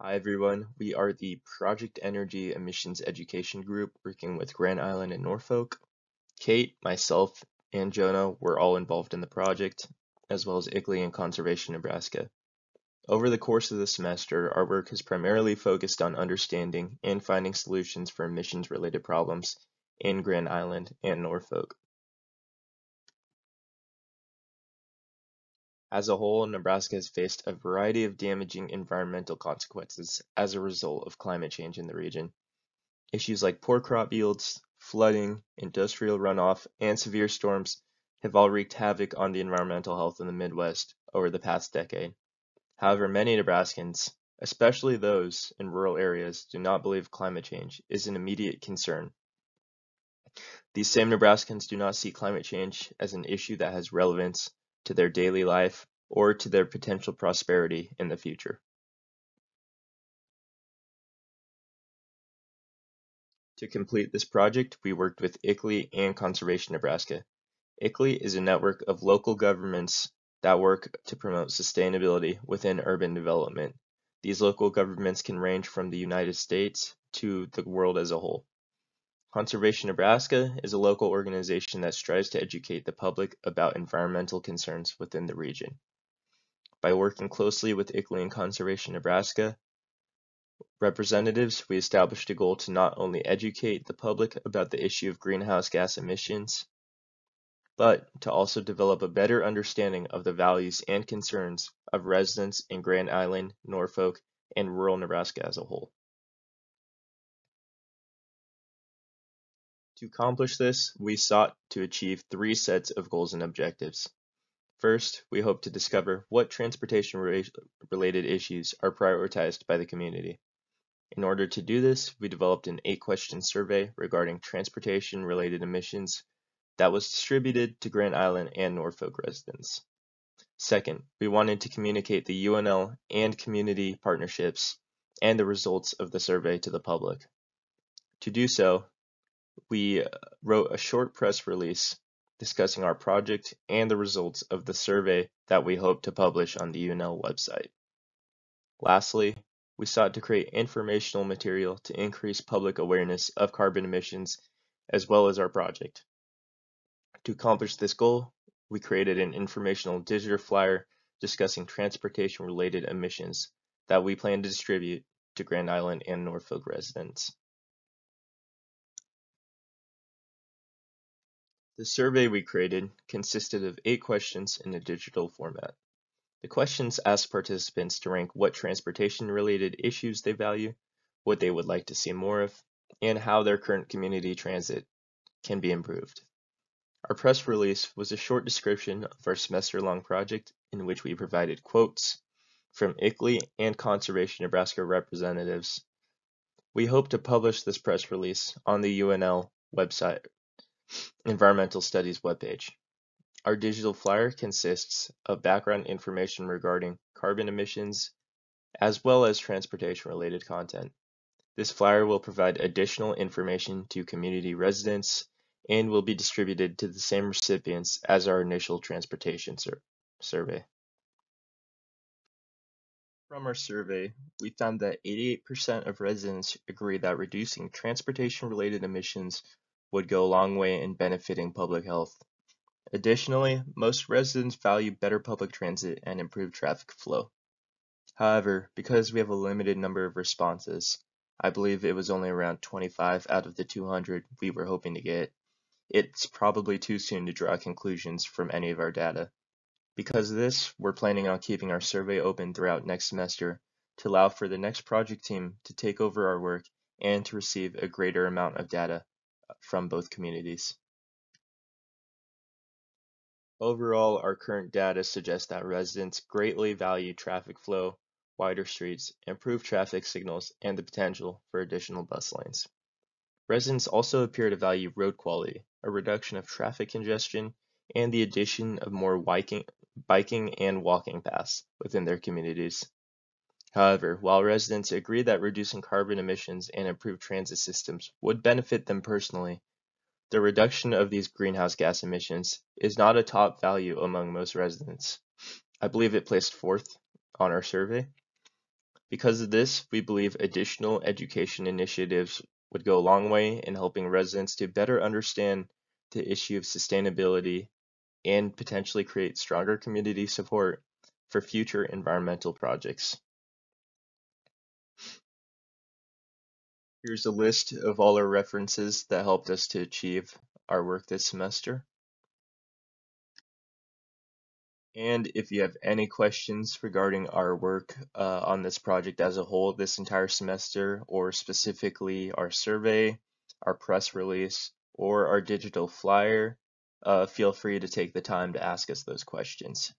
Hi everyone, we are the Project Energy Emissions Education Group working with Grand Island and Norfolk. Kate, myself, and Jonah were all involved in the project, as well as ICLEI and Conservation Nebraska. Over the course of the semester, our work has primarily focused on understanding and finding solutions for emissions related problems in Grand Island and Norfolk. As a whole, Nebraska has faced a variety of damaging environmental consequences as a result of climate change in the region. Issues like poor crop yields, flooding, industrial runoff, and severe storms have all wreaked havoc on the environmental health in the Midwest over the past decade. However, many Nebraskans, especially those in rural areas, do not believe climate change is an immediate concern. These same Nebraskans do not see climate change as an issue that has relevance to their daily life, or to their potential prosperity in the future. To complete this project, we worked with ICLEI and Conservation Nebraska. ICLEI is a network of local governments that work to promote sustainability within urban development. These local governments can range from the United States to the world as a whole. Conservation Nebraska is a local organization that strives to educate the public about environmental concerns within the region. By working closely with ICLEI and Conservation Nebraska representatives, we established a goal to not only educate the public about the issue of greenhouse gas emissions, but to also develop a better understanding of the values and concerns of residents in Grand Island, Norfolk, and rural Nebraska as a whole. To accomplish this, we sought to achieve three sets of goals and objectives. First, we hope to discover what transportation related issues are prioritized by the community. In order to do this, we developed an eight question survey regarding transportation related emissions that was distributed to Grand Island and Norfolk residents. Second, we wanted to communicate the UNL and community partnerships and the results of the survey to the public. To do so, we uh, wrote a short press release discussing our project and the results of the survey that we hope to publish on the UNL website. Lastly, we sought to create informational material to increase public awareness of carbon emissions as well as our project. To accomplish this goal, we created an informational digital flyer discussing transportation related emissions that we plan to distribute to Grand Island and Norfolk residents. The survey we created consisted of eight questions in a digital format. The questions asked participants to rank what transportation-related issues they value, what they would like to see more of, and how their current community transit can be improved. Our press release was a short description of our semester-long project in which we provided quotes from ICLEI and Conservation Nebraska representatives. We hope to publish this press release on the UNL website Environmental Studies webpage. Our digital flyer consists of background information regarding carbon emissions, as well as transportation-related content. This flyer will provide additional information to community residents and will be distributed to the same recipients as our initial transportation sur survey. From our survey, we found that 88% of residents agree that reducing transportation-related emissions would go a long way in benefiting public health. Additionally, most residents value better public transit and improved traffic flow. However, because we have a limited number of responses, I believe it was only around 25 out of the 200 we were hoping to get, it's probably too soon to draw conclusions from any of our data. Because of this, we're planning on keeping our survey open throughout next semester to allow for the next project team to take over our work and to receive a greater amount of data from both communities. Overall, our current data suggests that residents greatly value traffic flow, wider streets, improved traffic signals, and the potential for additional bus lanes. Residents also appear to value road quality, a reduction of traffic congestion, and the addition of more biking, and walking paths within their communities. However, while residents agree that reducing carbon emissions and improved transit systems would benefit them personally, the reduction of these greenhouse gas emissions is not a top value among most residents. I believe it placed fourth on our survey. Because of this, we believe additional education initiatives would go a long way in helping residents to better understand the issue of sustainability and potentially create stronger community support for future environmental projects. Here's a list of all our references that helped us to achieve our work this semester. And if you have any questions regarding our work uh, on this project as a whole this entire semester, or specifically our survey, our press release, or our digital flyer, uh, feel free to take the time to ask us those questions.